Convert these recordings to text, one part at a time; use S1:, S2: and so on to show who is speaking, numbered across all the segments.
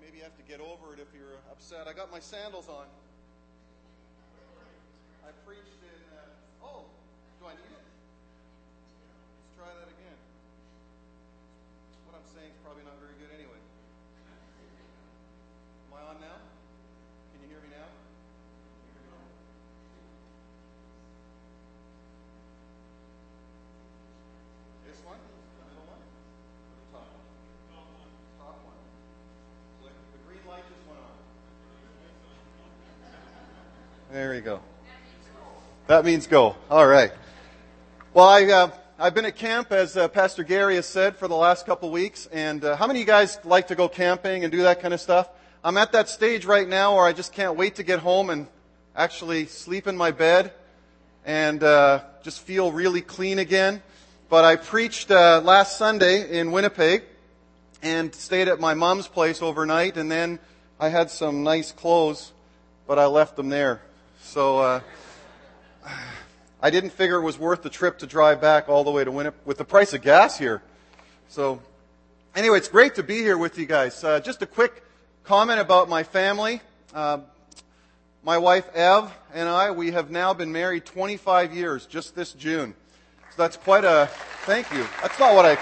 S1: Maybe you have to get over it if you're upset. I got my sandals on. I preached in. Uh, oh, do I need it? Let's try that again. What I'm saying is probably not very good anyway. Am I on now? Can you hear me now? This one? The middle one? Or the top one? Top one. Click. The green light just went on. There we go. That means go. All right. Well, I, uh, I've been at camp, as uh, Pastor Gary has said, for the last couple weeks. And uh, how many of you guys like to go camping and do that kind of stuff? I'm at that stage right now where I just can't wait to get home and actually sleep in my bed and uh, just feel really clean again. But I preached uh, last Sunday in Winnipeg and stayed at my mom's place overnight, and then I had some nice clothes, but I left them there. So uh, I didn't figure it was worth the trip to drive back all the way to Winnipeg with the price of gas here. So anyway, it's great to be here with you guys. Uh, just a quick comment about my family. Uh, my wife Ev and I, we have now been married 25 years just this June. So that's quite a thank you. That's not what I.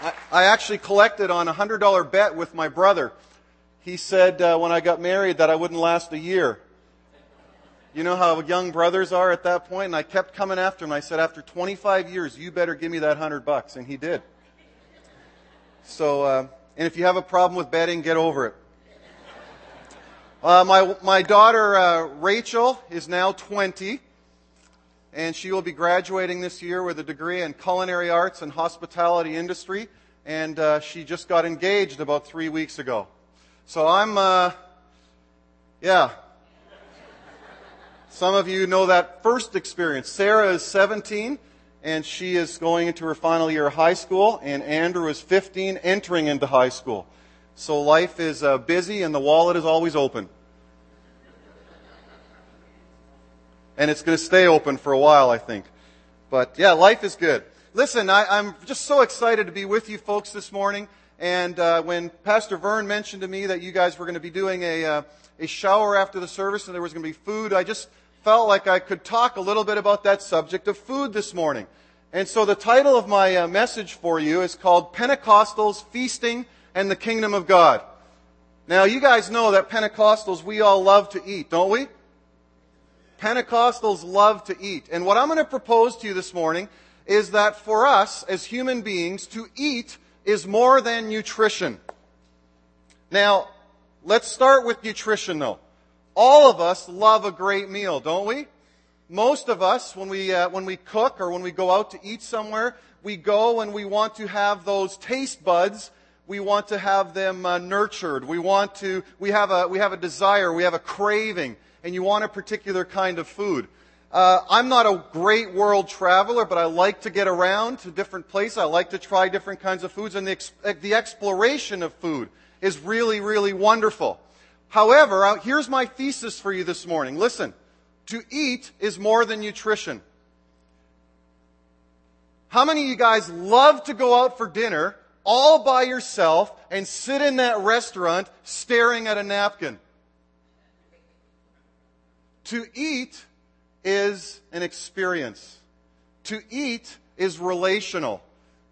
S1: I, I actually collected on a hundred dollar bet with my brother. He said uh, when I got married that I wouldn't last a year. You know how young brothers are at that point, and I kept coming after him. I said, after 25 years, you better give me that hundred bucks, and he did. So, uh, and if you have a problem with betting, get over it. Uh, my, my daughter, uh, Rachel, is now 20, and she will be graduating this year with a degree in culinary arts and hospitality industry, and uh, she just got engaged about three weeks ago. So I'm, uh, yeah. Some of you know that first experience. Sarah is 17, and she is going into her final year of high school, and Andrew is 15, entering into high school. So life is uh, busy and the wallet is always open. And it's going to stay open for a while, I think. But yeah, life is good. Listen, I, am just so excited to be with you folks this morning. And uh, when Pastor Vern mentioned to me that you guys were going to be doing a, uh, a shower after the service and there was going to be food, I just felt like I could talk a little bit about that subject of food this morning. And so the title of my uh, message for you is called Pentecostals Feasting and the Kingdom of God. Now, you guys know that Pentecostals, we all love to eat, don't we? Pentecostals love to eat. And what I'm going to propose to you this morning is that for us as human beings, to eat is more than nutrition. Now, let's start with nutrition though. All of us love a great meal, don't we? Most of us, when we, uh, when we cook or when we go out to eat somewhere, we go and we want to have those taste buds. We want to have them uh, nurtured. We want to, we have a, we have a desire, we have a craving, and you want a particular kind of food. Uh, I'm not a great world traveler, but I like to get around to different places. I like to try different kinds of foods, and the, ex- the exploration of food is really, really wonderful. However, uh, here's my thesis for you this morning. Listen, to eat is more than nutrition. How many of you guys love to go out for dinner all by yourself and sit in that restaurant staring at a napkin? To eat is an experience. To eat is relational.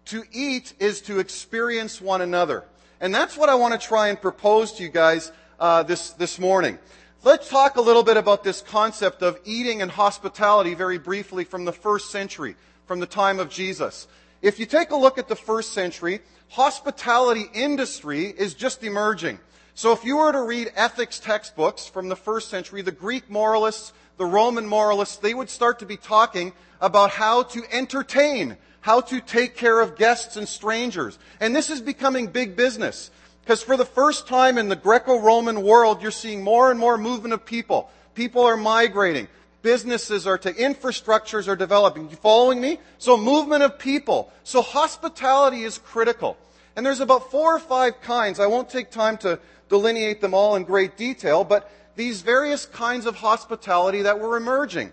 S1: To eat is to experience one another. And that's what I want to try and propose to you guys uh, this, this morning. Let's talk a little bit about this concept of eating and hospitality very briefly from the first century, from the time of Jesus. If you take a look at the first century, hospitality industry is just emerging. So if you were to read ethics textbooks from the first century, the Greek moralists, the Roman moralists, they would start to be talking about how to entertain, how to take care of guests and strangers. And this is becoming big business. Because for the first time in the Greco-Roman world, you're seeing more and more movement of people. People are migrating. Businesses are to, infrastructures are developing. You following me? So movement of people. So hospitality is critical. And there's about four or five kinds. I won't take time to delineate them all in great detail, but these various kinds of hospitality that were emerging.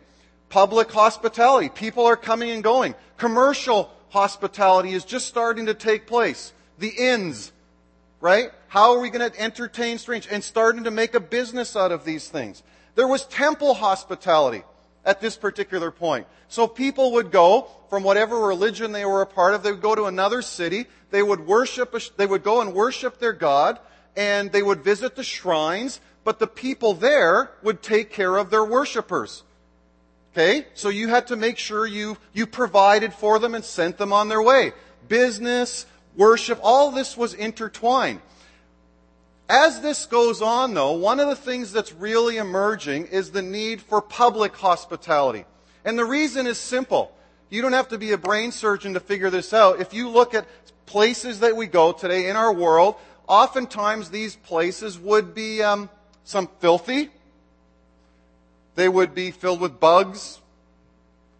S1: Public hospitality. People are coming and going. Commercial hospitality is just starting to take place the inns, right? How are we going to entertain strangers And starting to make a business out of these things. There was temple hospitality at this particular point. So people would go from whatever religion they were a part of, they would go to another city, they would worship, they would go and worship their God, and they would visit the shrines, but the people there would take care of their worshippers. Okay? So you had to make sure you, you provided for them and sent them on their way. Business, worship, all this was intertwined. As this goes on, though, one of the things that's really emerging is the need for public hospitality. And the reason is simple. You don't have to be a brain surgeon to figure this out. If you look at places that we go today in our world, oftentimes these places would be um, some filthy. They would be filled with bugs.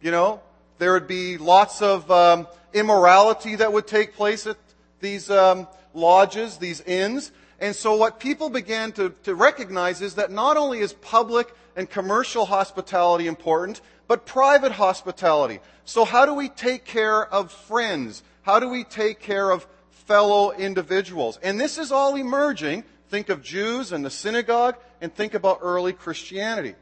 S1: You know, there would be lots of um, immorality that would take place at these um, lodges, these inns. And so what people began to, to recognize is that not only is public and commercial hospitality important, but private hospitality. So how do we take care of friends? How do we take care of fellow individuals? And this is all emerging. Think of Jews and the synagogue and think about early Christianity.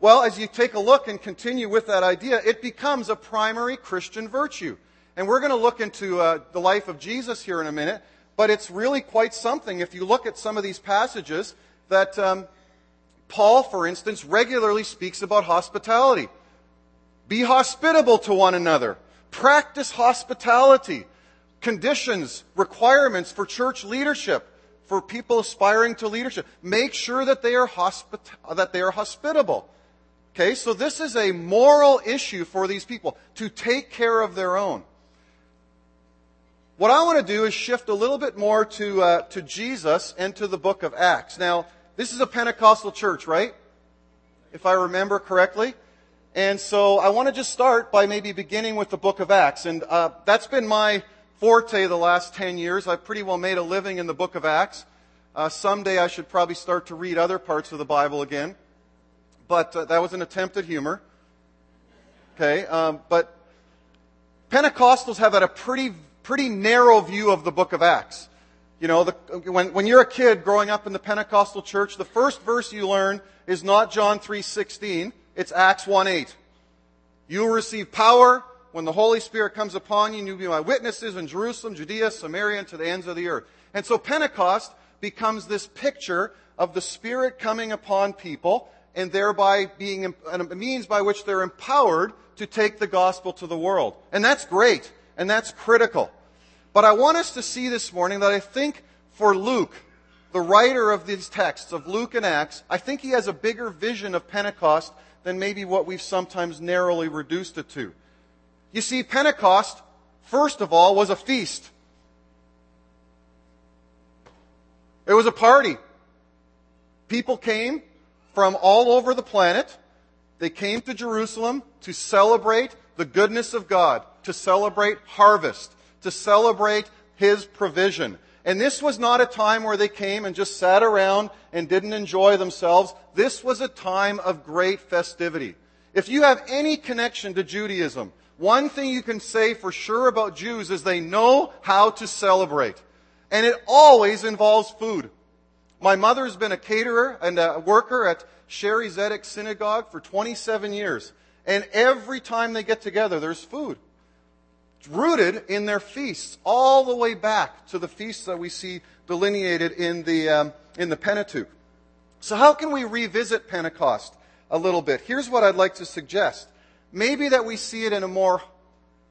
S1: Well, as you take a look and continue with that idea, it becomes a primary Christian virtue. And we're going to look into uh, the life of Jesus here in a minute. But it's really quite something if you look at some of these passages that um, Paul, for instance, regularly speaks about hospitality. Be hospitable to one another. Practice hospitality. Conditions, requirements for church leadership, for people aspiring to leadership. Make sure that they are, hospit- that they are hospitable. Okay, so this is a moral issue for these people to take care of their own. What I want to do is shift a little bit more to, uh, to Jesus and to the book of Acts. Now, this is a Pentecostal church, right? If I remember correctly. And so I want to just start by maybe beginning with the book of Acts. And uh, that's been my forte the last 10 years. I've pretty well made a living in the book of Acts. Uh, someday I should probably start to read other parts of the Bible again. But uh, that was an attempt at humor. Okay, um, but Pentecostals have had a pretty pretty narrow view of the book of Acts. You know, the, when, when you're a kid growing up in the Pentecostal church, the first verse you learn is not John 3.16, it's Acts 1.8. You will receive power when the Holy Spirit comes upon you, and you'll be my witnesses in Jerusalem, Judea, Samaria, and to the ends of the earth. And so Pentecost becomes this picture of the Spirit coming upon people, and thereby being a means by which they're empowered to take the gospel to the world. And that's great and that's critical. But I want us to see this morning that I think for Luke, the writer of these texts of Luke and Acts, I think he has a bigger vision of Pentecost than maybe what we've sometimes narrowly reduced it to. You see, Pentecost, first of all, was a feast. It was a party. People came from all over the planet. They came to Jerusalem to celebrate the goodness of God to celebrate harvest, to celebrate His provision. And this was not a time where they came and just sat around and didn't enjoy themselves. This was a time of great festivity. If you have any connection to Judaism, one thing you can say for sure about Jews is they know how to celebrate. And it always involves food. My mother's been a caterer and a worker at Shaarey Zedek Synagogue for 27 years. And every time they get together, there's food It's rooted in their feasts, all the way back to the feasts that we see delineated in the, um, in the Pentateuch. So, how can we revisit Pentecost a little bit? Here's what I'd like to suggest. Maybe that we see it in a more,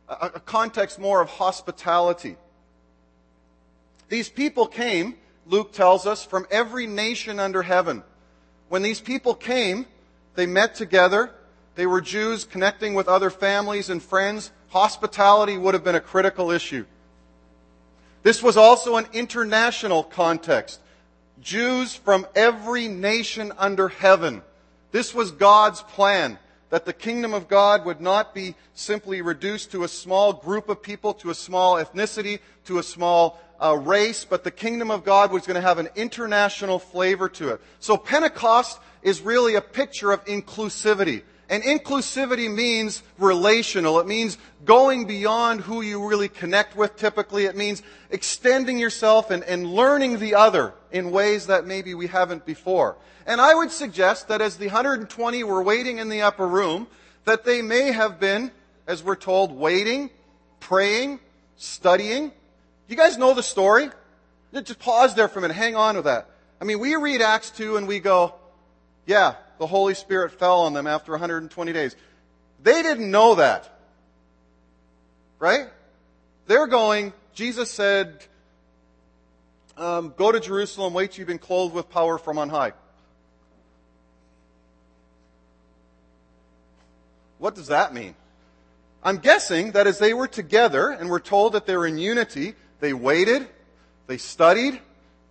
S1: a, context more of hospitality. These people came, Luke tells us, from every nation under heaven. When these people came, they met together. They were Jews connecting with other families and friends hospitality would have been a critical issue. This was also an international context. Jews from every nation under heaven. This was God's plan that the kingdom of God would not be simply reduced to a small group of people, to a small ethnicity, to a small uh, race, but the kingdom of God was going to have an international flavor to it. So Pentecost is really a picture of inclusivity. And inclusivity means relational. It means going beyond who you really connect with typically. It means extending yourself and, and learning the other in ways that maybe we haven't before. And I would suggest that as the 120 were waiting in the upper room, that they may have been, as we're told, waiting, praying, studying. You guys know the story? Just pause there for a minute. Hang on with that. I mean, we read Acts 2 and we go, yeah, the Holy Spirit fell on them after 120 days. They didn't know that. Right? They're going, Jesus said, um, go to Jerusalem, wait till you've been clothed with power from on high. What does that mean? I'm guessing that as they were together and were told that they were in unity, they waited, they studied,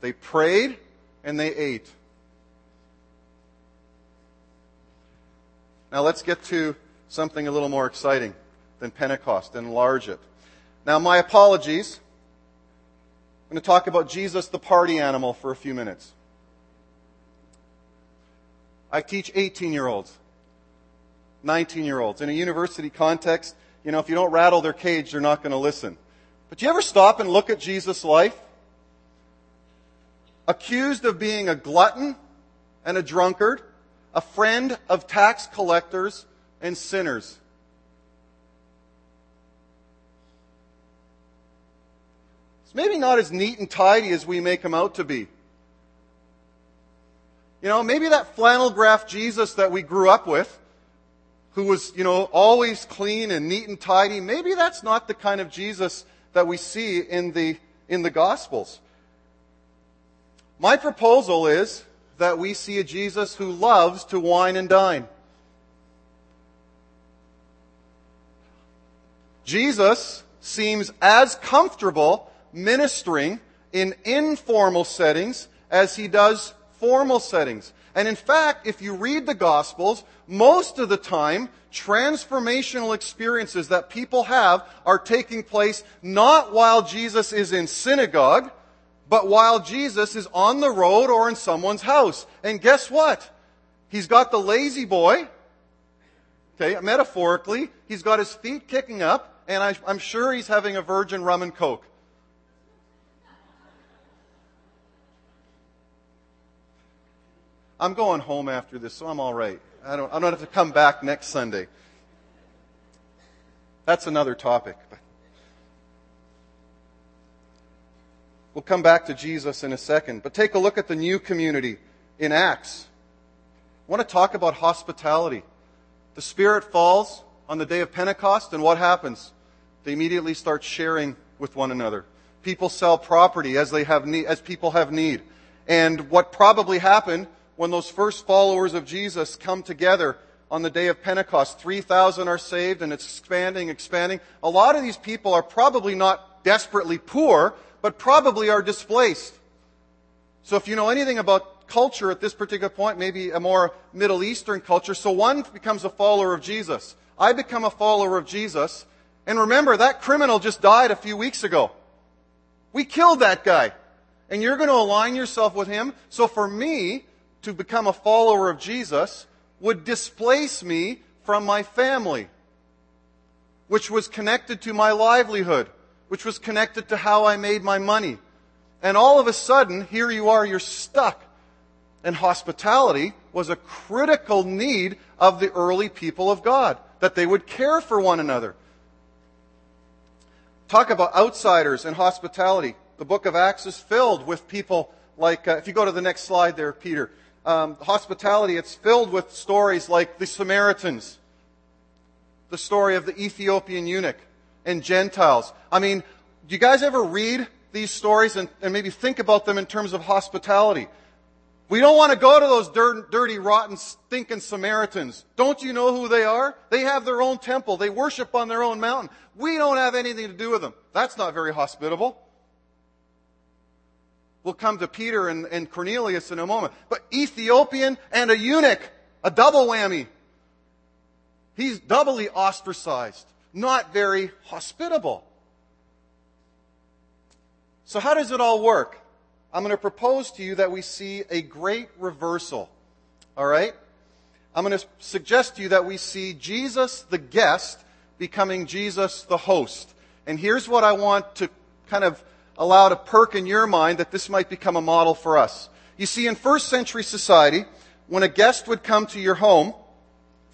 S1: they prayed, and they ate. Now let's get to something a little more exciting than Pentecost, enlarge it. Now, my apologies. I'm going to talk about Jesus, the party animal, for a few minutes. I teach 18 year olds, 19 year olds. In a university context, you know, if you don't rattle their cage, they're not going to listen. But do you ever stop and look at Jesus' life? Accused of being a glutton and a drunkard, a friend of tax collectors and sinners. It's maybe not as neat and tidy as we make him out to be. You know, maybe that flannel graph Jesus that we grew up with, who was, you know, always clean and neat and tidy, maybe that's not the kind of Jesus that we see in the, in the Gospels. My proposal is that we see a Jesus who loves to wine and dine. Jesus seems as comfortable ministering in informal settings as he does formal settings. And in fact, if you read the Gospels, most of the time, transformational experiences that people have are taking place not while Jesus is in synagogue, but while Jesus is on the road or in someone's house. And guess what? He's got the lazy boy, okay, metaphorically, he's got his feet kicking up, and I, am sure he's having a virgin rum and coke. I'm going home after this, so I'm all right. I don't, I don't have to come back next Sunday. That's another topic. But we'll come back to Jesus in a second. But take a look at the new community in Acts. I want to talk about hospitality. The Spirit falls on the day of Pentecost, and what happens? They immediately start sharing with one another. People sell property as they have need, as people have need. And what probably happened when those first followers of Jesus come together on the day of Pentecost. 3,000 are saved and it's expanding, expanding. A lot of these people are probably not desperately poor, but probably are displaced. So if you know anything about culture at this particular point, maybe a more Middle Eastern culture, so one becomes a follower of Jesus. I become a follower of Jesus. And remember, that criminal just died a few weeks ago. We killed that guy. And you're going to align yourself with him. So for me, to become a follower of Jesus would displace me from my family, which was connected to my livelihood, which was connected to how I made my money. And all of a sudden, here you are, you're stuck. And hospitality was a critical need of the early people of God, that they would care for one another. Talk about outsiders and hospitality. The book of Acts is filled with people like, uh, if you go to the next slide there, Peter, um, hospitality, it's filled with stories like the Samaritans, the story of the Ethiopian eunuch, and Gentiles. I mean, do you guys ever read these stories and, and maybe think about them in terms of hospitality? We don't want to go to those dirt, dirty, rotten, stinking Samaritans. Don't you know who they are? They have their own temple. They worship on their own mountain. We don't have anything to do with them. That's not very hospitable. We'll come to Peter and, and Cornelius in a moment. But Ethiopian and a eunuch, a double whammy. He's doubly ostracized, not very hospitable. So, how does it all work? I'm going to propose to you that we see a great reversal. All right? I'm going to suggest to you that we see Jesus the guest becoming Jesus the host. And here's what I want to kind of allow to perk in your mind that this might become a model for us. You see, in first century society, when a guest would come to your home,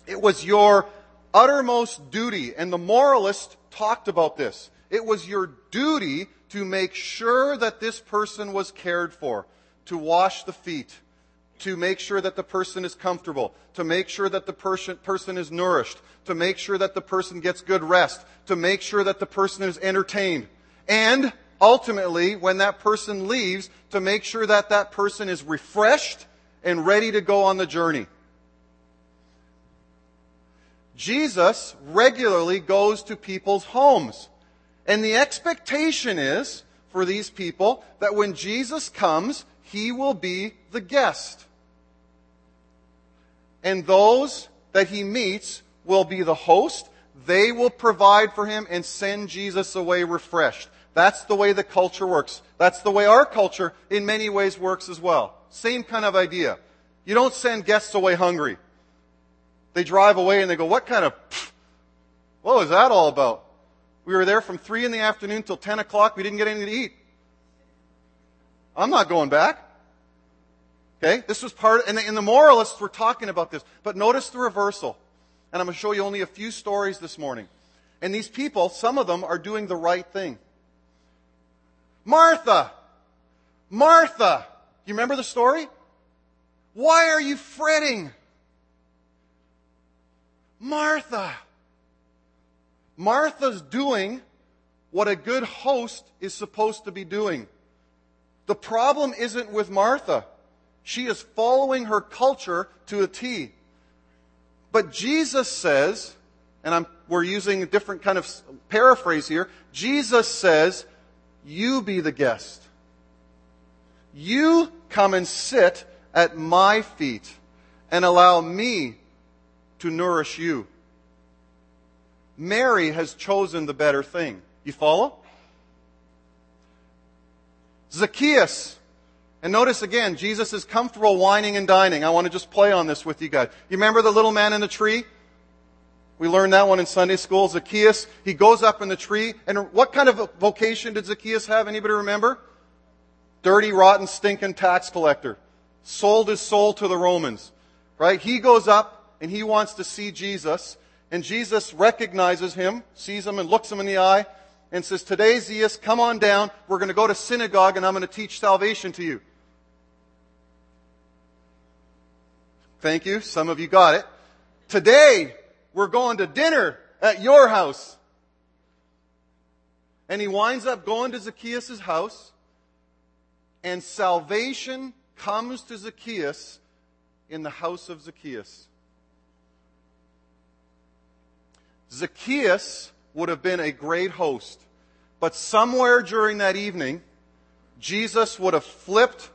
S1: it was your uttermost duty, and the moralist talked about this. It was your duty to make sure that this person was cared for, to wash the feet, to make sure that the person is comfortable, to make sure that the person, person is nourished, to make sure that the person gets good rest, to make sure that the person is entertained. And ultimately, when that person leaves, to make sure that that person is refreshed and ready to go on the journey. Jesus regularly goes to people's homes. And the expectation is for these people that when Jesus comes, he will be the guest. And those that he meets will be the host. They will provide for him and send Jesus away refreshed. That's the way the culture works. That's the way our culture in many ways works as well. Same kind of idea. You don't send guests away hungry. They drive away and they go, what kind of, what was that all about? We were there from 3 in the afternoon till 10 o'clock. We didn't get anything to eat. I'm not going back. Okay? This was part, and the, and the moralists were talking about this. But notice the reversal. And I'm going to show you only a few stories this morning. And these people, some of them are doing the right thing. Martha! Martha! You remember the story? Why are you fretting? Martha. Martha's doing what a good host is supposed to be doing. The problem isn't with Martha. She is following her culture to a T. But Jesus says, and I'm, we're using a different kind of paraphrase here, Jesus says, you be the guest. You come and sit at my feet and allow me to nourish you. Mary has chosen the better thing. You follow? Zacchaeus. And notice again, Jesus is comfortable wining and dining. I want to just play on this with you guys. You remember the little man in the tree? We learned that one in Sunday school. Zacchaeus, he goes up in the tree. And what kind of vocation did Zacchaeus have? Anybody remember? Dirty, rotten, stinking tax collector. Sold his soul to the Romans. Right? He goes up and he wants to see Jesus. And Jesus recognizes him, sees him, and looks him in the eye and says, Today, Zacchaeus, come on down. We're going to go to synagogue and I'm going to teach salvation to you. Thank you. Some of you got it. Today, we're going to dinner at your house. And he winds up going to Zacchaeus' house, and salvation comes to Zacchaeus in the house of Zacchaeus. Zacchaeus would have been a great host. But somewhere during that evening, Jesus would have flipped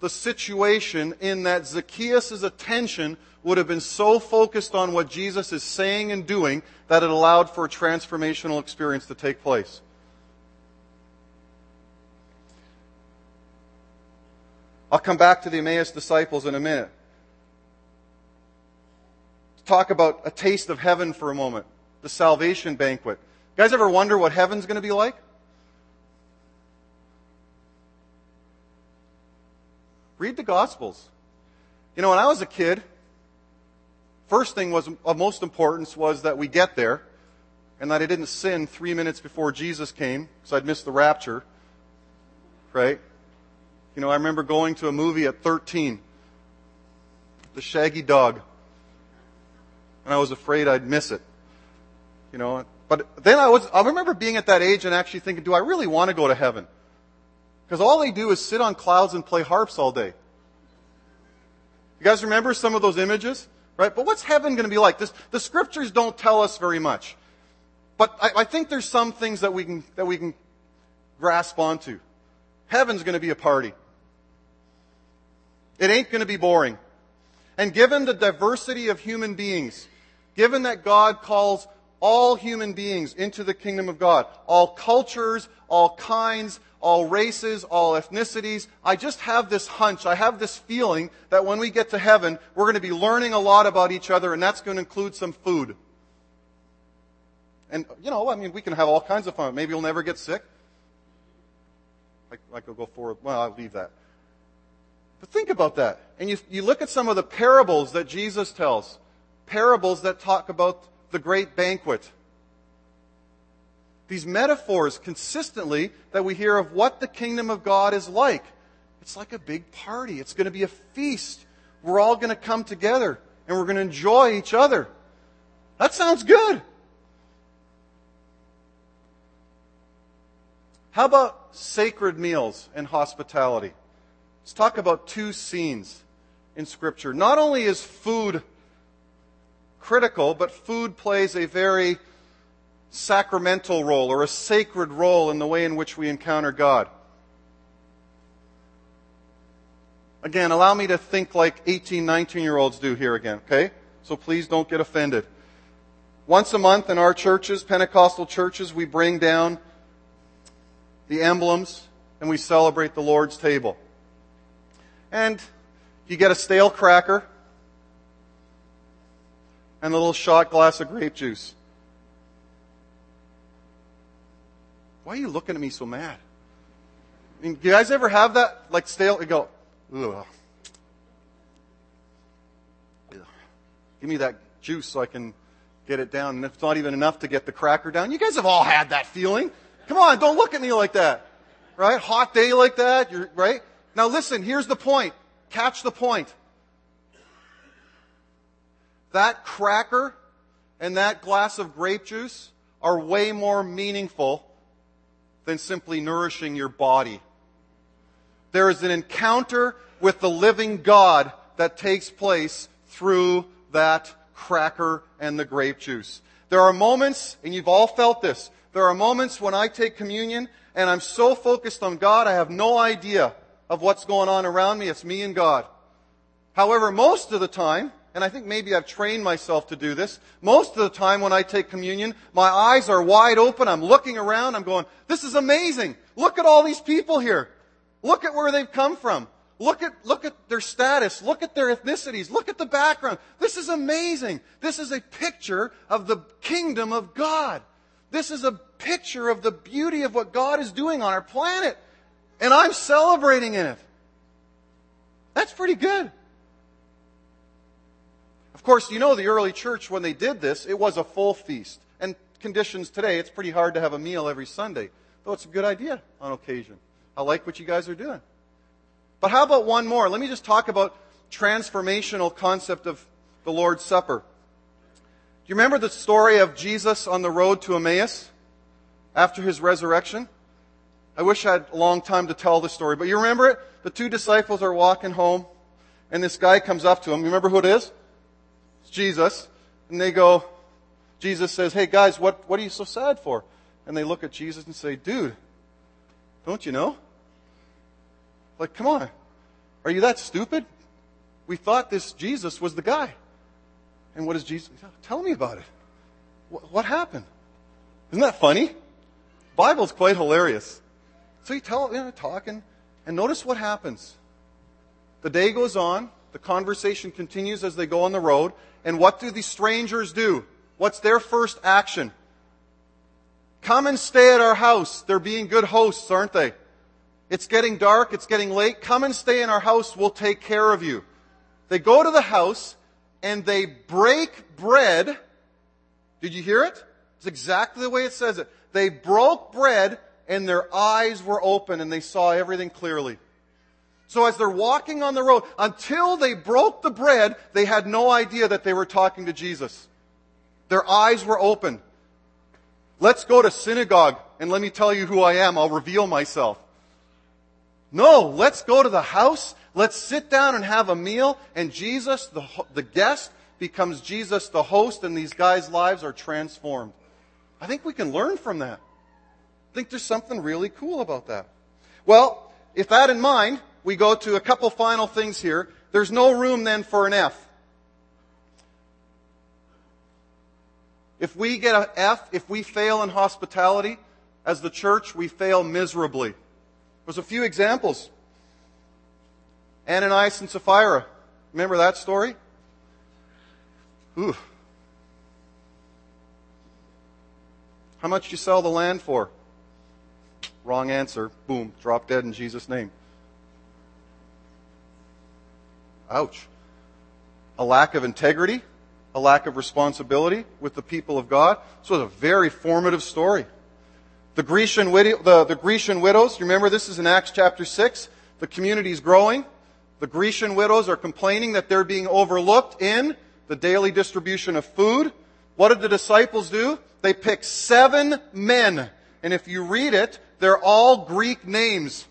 S1: the situation in that Zacchaeus' attention would have been so focused on what Jesus is saying and doing that it allowed for a transformational experience to take place. I'll come back to the Emmaus disciples in a minute. Talk about a taste of heaven for a moment the salvation banquet. You guys ever wonder what heaven's going to be like? Read the Gospels. You know, when I was a kid, first thing was of most importance was that we get there and that I didn't sin three minutes before Jesus came because I'd missed the rapture. Right? You know, I remember going to a movie at 13, The Shaggy Dog, and I was afraid I'd miss it. You know, but then I was, I remember being at that age and actually thinking, do I really want to go to heaven? Because all they do is sit on clouds and play harps all day. You guys remember some of those images? Right? But what's heaven going to be like? This, the scriptures don't tell us very much. But I, I think there's some things that we can, that we can grasp onto. Heaven's going to be a party. It ain't going to be boring. And given the diversity of human beings, given that God calls all human beings into the kingdom of God. All cultures, all kinds, all races, all ethnicities. I just have this hunch, I have this feeling that when we get to heaven, we're going to be learning a lot about each other, and that's going to include some food. And, you know, I mean, we can have all kinds of fun. Maybe you'll never get sick. I, I could go forward. Well, I'll leave that. But think about that. And you, you look at some of the parables that Jesus tells. Parables that talk about the great banquet. These metaphors consistently that we hear of what the kingdom of God is like. It's like a big party. It's going to be a feast. We're all going to come together and we're going to enjoy each other. That sounds good. How about sacred meals and hospitality? Let's talk about two scenes in Scripture. Not only is food critical, but food plays a very sacramental role or a sacred role in the way in which we encounter God. Again, allow me to think like 18, 19 year olds do here again, okay? So please don't get offended. Once a month in our churches, Pentecostal churches, we bring down the emblems and we celebrate the Lord's table. And you get a stale cracker and a little shot glass of grape juice. Why are you looking at me so mad? I mean, do you guys ever have that? Like stale, you go, ugh. Give me that juice so I can get it down. And if it's not even enough to get the cracker down, you guys have all had that feeling. Come on, don't look at me like that. Right? Hot day like that, you're, right? Now listen, here's the point. Catch the point. That cracker and that glass of grape juice are way more meaningful than simply nourishing your body. There is an encounter with the living God that takes place through that cracker and the grape juice. There are moments, and you've all felt this, there are moments when I take communion and I'm so focused on God, I have no idea of what's going on around me. It's me and God. However, most of the time, and I think maybe I've trained myself to do this, most of the time when I take communion, my eyes are wide open. I'm looking around. I'm going, this is amazing. Look at all these people here. Look at where they've come from. Look at, look at their status. Look at their ethnicities. Look at the background. This is amazing. This is a picture of the kingdom of God. This is a picture of the beauty of what God is doing on our planet. And I'm celebrating in it. That's pretty good. Course, you know the early church, when they did this, it was a full feast. And conditions today, it's pretty hard to have a meal every Sunday. Though it's a good idea on occasion. I like what you guys are doing. But how about one more? Let me just talk about transformational concept of the Lord's Supper Do you remember the story of Jesus on the road to Emmaus after his resurrection? I wish I had a long time to tell the story, but you remember it? The two disciples are walking home, and this guy comes up to them. You remember who it is? It's Jesus. And they go, Jesus says, Hey guys, what, what are you so sad for? And they look at Jesus and say, Dude, don't you know? Like, come on. Are you that stupid? We thought this Jesus was the guy. And what does Jesus? Tell me about it. What, what happened? Isn't that funny? Bible's quite hilarious. So you tell, you know, talking, and notice what happens. The day goes on, the conversation continues as they go on the road, and what do these strangers do? What's their first action? Come and stay at our house. They're being good hosts, aren't they? It's getting dark, it's getting late. Come and stay in our house, we'll take care of you. They go to the house, and they break bread. Did you hear it? It's exactly the way it says it. They broke bread and their eyes were open and they saw everything clearly. So as they're walking on the road, until they broke the bread, they had no idea that they were talking to Jesus. Their eyes were open. Let's go to synagogue and let me tell you who I am. I'll reveal myself. No, let's go to the house Let's sit down and have a meal, and Jesus, the, the guest, becomes Jesus, the host, and these guys' lives are transformed. I think we can learn from that. I think there's something really cool about that. Well, if that in mind, we go to a couple final things here. There's no room then for an F. If we get an F, if we fail in hospitality, as the church, we fail miserably. There's a few examples. Ananias and Sapphira. Remember that story? Ooh. How much you sell the land for? Wrong answer. Boom. Drop dead in Jesus' name. Ouch. A lack of integrity, a lack of responsibility with the people of God. This was a very formative story. The Grecian, widow, the, the Grecian widows, remember this is in Acts chapter 6. The community is growing. The Grecian widows are complaining that they're being overlooked in the daily distribution of food. What did the disciples do? They picked seven men. And if you read it, they're all Greek names.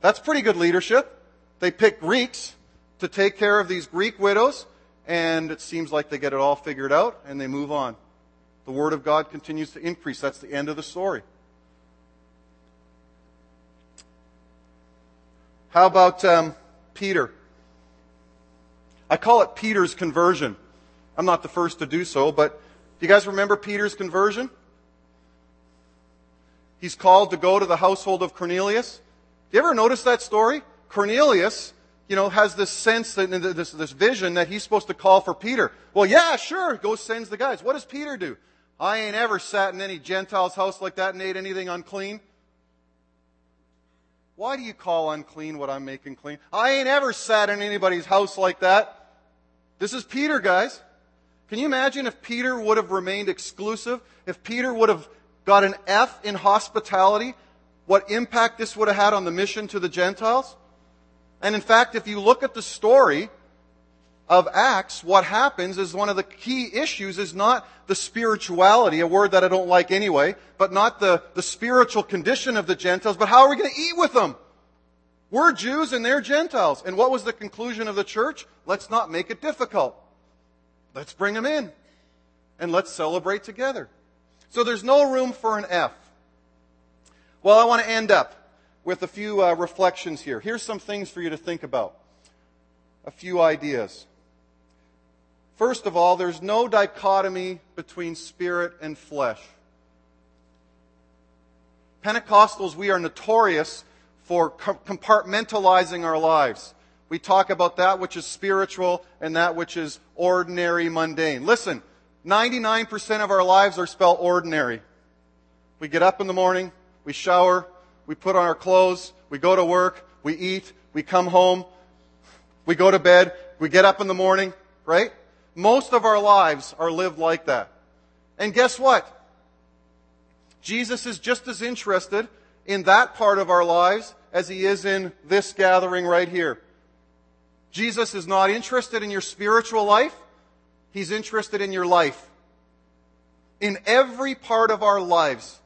S1: That's pretty good leadership. They pick Greeks to take care of these Greek widows, and it seems like they get it all figured out and they move on. The Word of God continues to increase. That's the end of the story. How about um, Peter? I call it Peter's conversion. I'm not the first to do so, but do you guys remember Peter's conversion? He's called to go to the household of Cornelius. Do you ever notice that story? Cornelius, you know, has this sense, that, this, this vision that he's supposed to call for Peter. Well, yeah, sure. go sends the guys. What does Peter do? I ain't ever sat in any Gentile's house like that and ate anything unclean. Why do you call unclean what I'm making clean? I ain't ever sat in anybody's house like that. This is Peter, guys. Can you imagine if Peter would have remained exclusive? If Peter would have got an F in hospitality? What impact this would have had on the mission to the Gentiles? And in fact, if you look at the story of Acts, what happens is one of the key issues is not the spirituality, a word that I don't like anyway, but not the, the spiritual condition of the Gentiles, but how are we going to eat with them? We're Jews and they're Gentiles. And what was the conclusion of the church? Let's not make it difficult. Let's bring them in. And let's celebrate together. So there's no room for an F. Well, I want to end up with a few uh, reflections here. Here's some things for you to think about. A few ideas. First of all, there's no dichotomy between spirit and flesh. Pentecostals, we are notorious for compartmentalizing our lives. We talk about that which is spiritual and that which is ordinary, mundane. Listen, 99% of our lives are spelled ordinary. We get up in the morning, we shower, we put on our clothes, we go to work, we eat, we come home, we go to bed, we get up in the morning, right? Most of our lives are lived like that. And guess what? Jesus is just as interested in that part of our lives as he is in this gathering right here. Jesus is not interested in your spiritual life. He's interested in your life. In every part of our lives,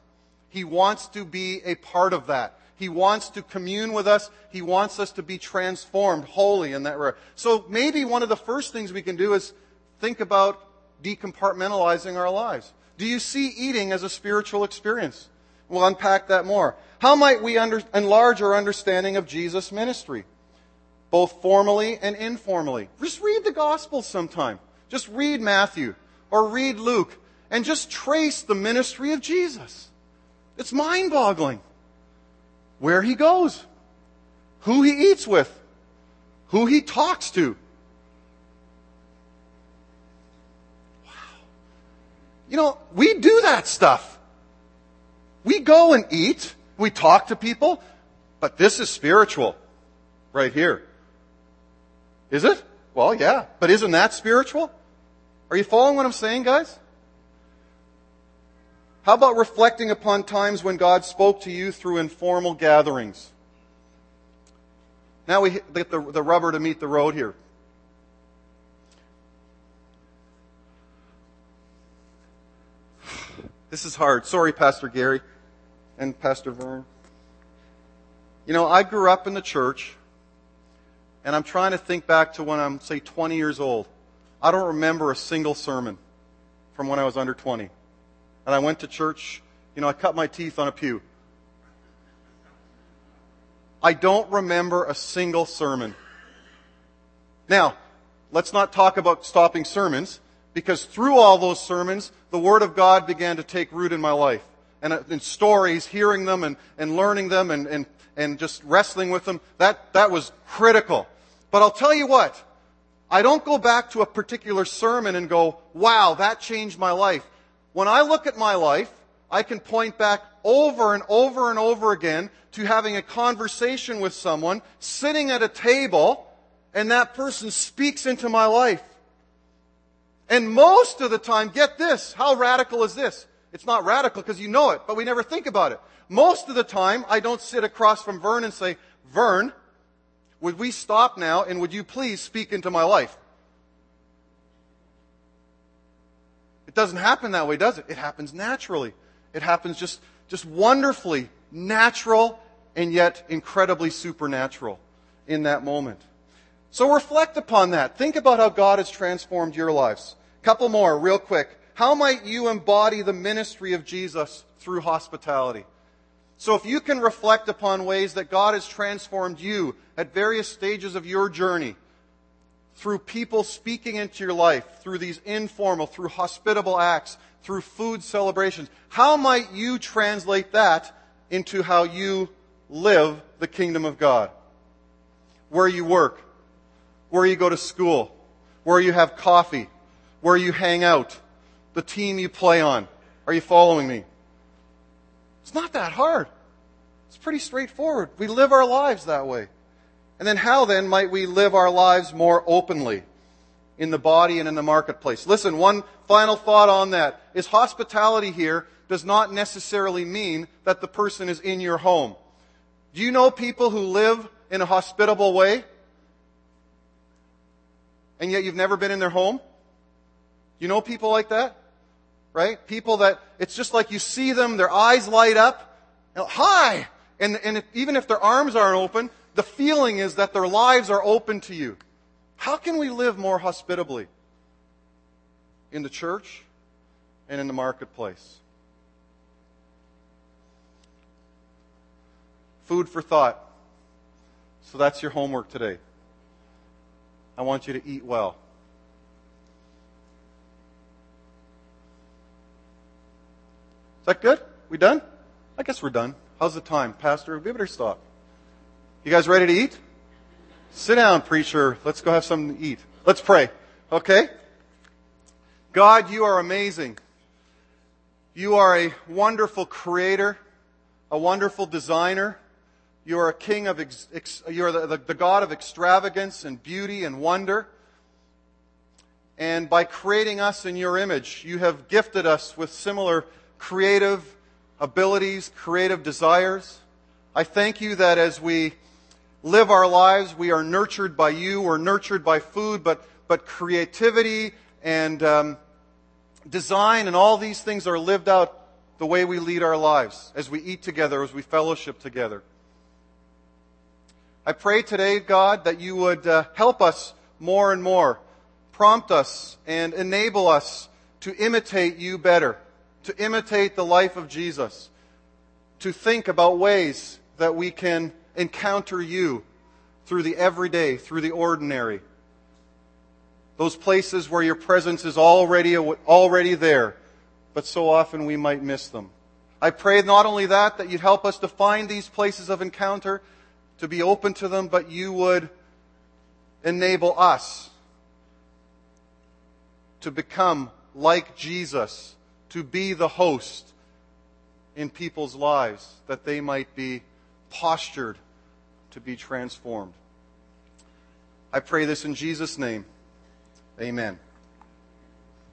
S1: He wants to be a part of that. He wants to commune with us. He wants us to be transformed wholly in that way. So maybe one of the first things we can do is think about decompartmentalizing our lives. Do you see eating as a spiritual experience? We'll unpack that more. How might we under, enlarge our understanding of Jesus' ministry? Both formally and informally. Just read the Gospels sometime. Just read Matthew or read Luke and just trace the ministry of Jesus. It's mind boggling. Where he goes, who he eats with, who he talks to, Wow. You know, we do that stuff. We go and eat, we talk to people, but this is spiritual right here. Is it? Well, yeah. But isn't that spiritual? Are you following what I'm saying, guys? How about reflecting upon times when God spoke to you through informal gatherings? Now we get the, the rubber to meet the road here. This is hard. Sorry, Pastor Gary and Pastor Vern. You know, I grew up in the church, and I'm trying to think back to when I'm, say, 20 years old. I don't remember a single sermon from when I was under 20. And I went to church, you know, I cut my teeth on a pew. I don't remember a single sermon. Now, let's not talk about stopping sermons, because through all those sermons, the Word of God began to take root in my life. And uh, in stories, hearing them and, and learning them and, and, and just wrestling with them, that, that was critical. But I'll tell you what, I don't go back to a particular sermon and go, wow, that changed my life. When I look at my life, I can point back over and over and over again to having a conversation with someone, sitting at a table, and that person speaks into my life. And most of the time, get this, how radical is this? It's not radical because you know it, but we never think about it. Most of the time, I don't sit across from Vern and say, Vern, would we stop now and would you please speak into my life? Doesn't happen that way, does it? It happens naturally. It happens just, just wonderfully natural and yet incredibly supernatural in that moment. So reflect upon that. Think about how God has transformed your lives. Couple more, real quick. How might you embody the ministry of Jesus through hospitality? So if you can reflect upon ways that God has transformed you at various stages of your journey, through people speaking into your life, through these informal, through hospitable acts, through food celebrations, how might you translate that into how you live the kingdom of God? Where you work, where you go to school, where you have coffee, where you hang out, the team you play on. Are you following me? It's not that hard. It's pretty straightforward. We live our lives that way. And then how then might we live our lives more openly in the body and in the marketplace? Listen, one final thought on that is hospitality here does not necessarily mean that the person is in your home. Do you know people who live in a hospitable way? And yet you've never been in their home? You know people like that? Right? People that it's just like you see them, their eyes light up. Hi! And, and even if their arms aren't open, the feeling is that their lives are open to you. How can we live more hospitably? In the church and in the marketplace. Food for thought. So that's your homework today. I want you to eat well. Is that good? We done? I guess we're done. How's the time? Pastor, we better stop. You guys ready to eat? Sit down, preacher. Let's go have something to eat. Let's pray. Okay? God, you are amazing. You are a wonderful creator, a wonderful designer. You are a king of, ex, ex, you are the, the, the God of extravagance and beauty and wonder. And by creating us in your image, you have gifted us with similar creative abilities, creative desires. I thank you that as we live our lives, we are nurtured by you. We're nurtured by food, but, but creativity and um, design and all these things are lived out the way we lead our lives as we eat together, as we fellowship together. I pray today, God, that you would uh, help us more and more, prompt us and enable us to imitate you better to imitate the life of Jesus, to think about ways that we can encounter you through the everyday, through the ordinary. Those places where your presence is already, already there, but so often we might miss them. I pray not only that, that you'd help us to find these places of encounter, to be open to them, but you would enable us to become like Jesus to be the host in people's lives that they might be postured to be transformed. I pray this in Jesus' name. Amen.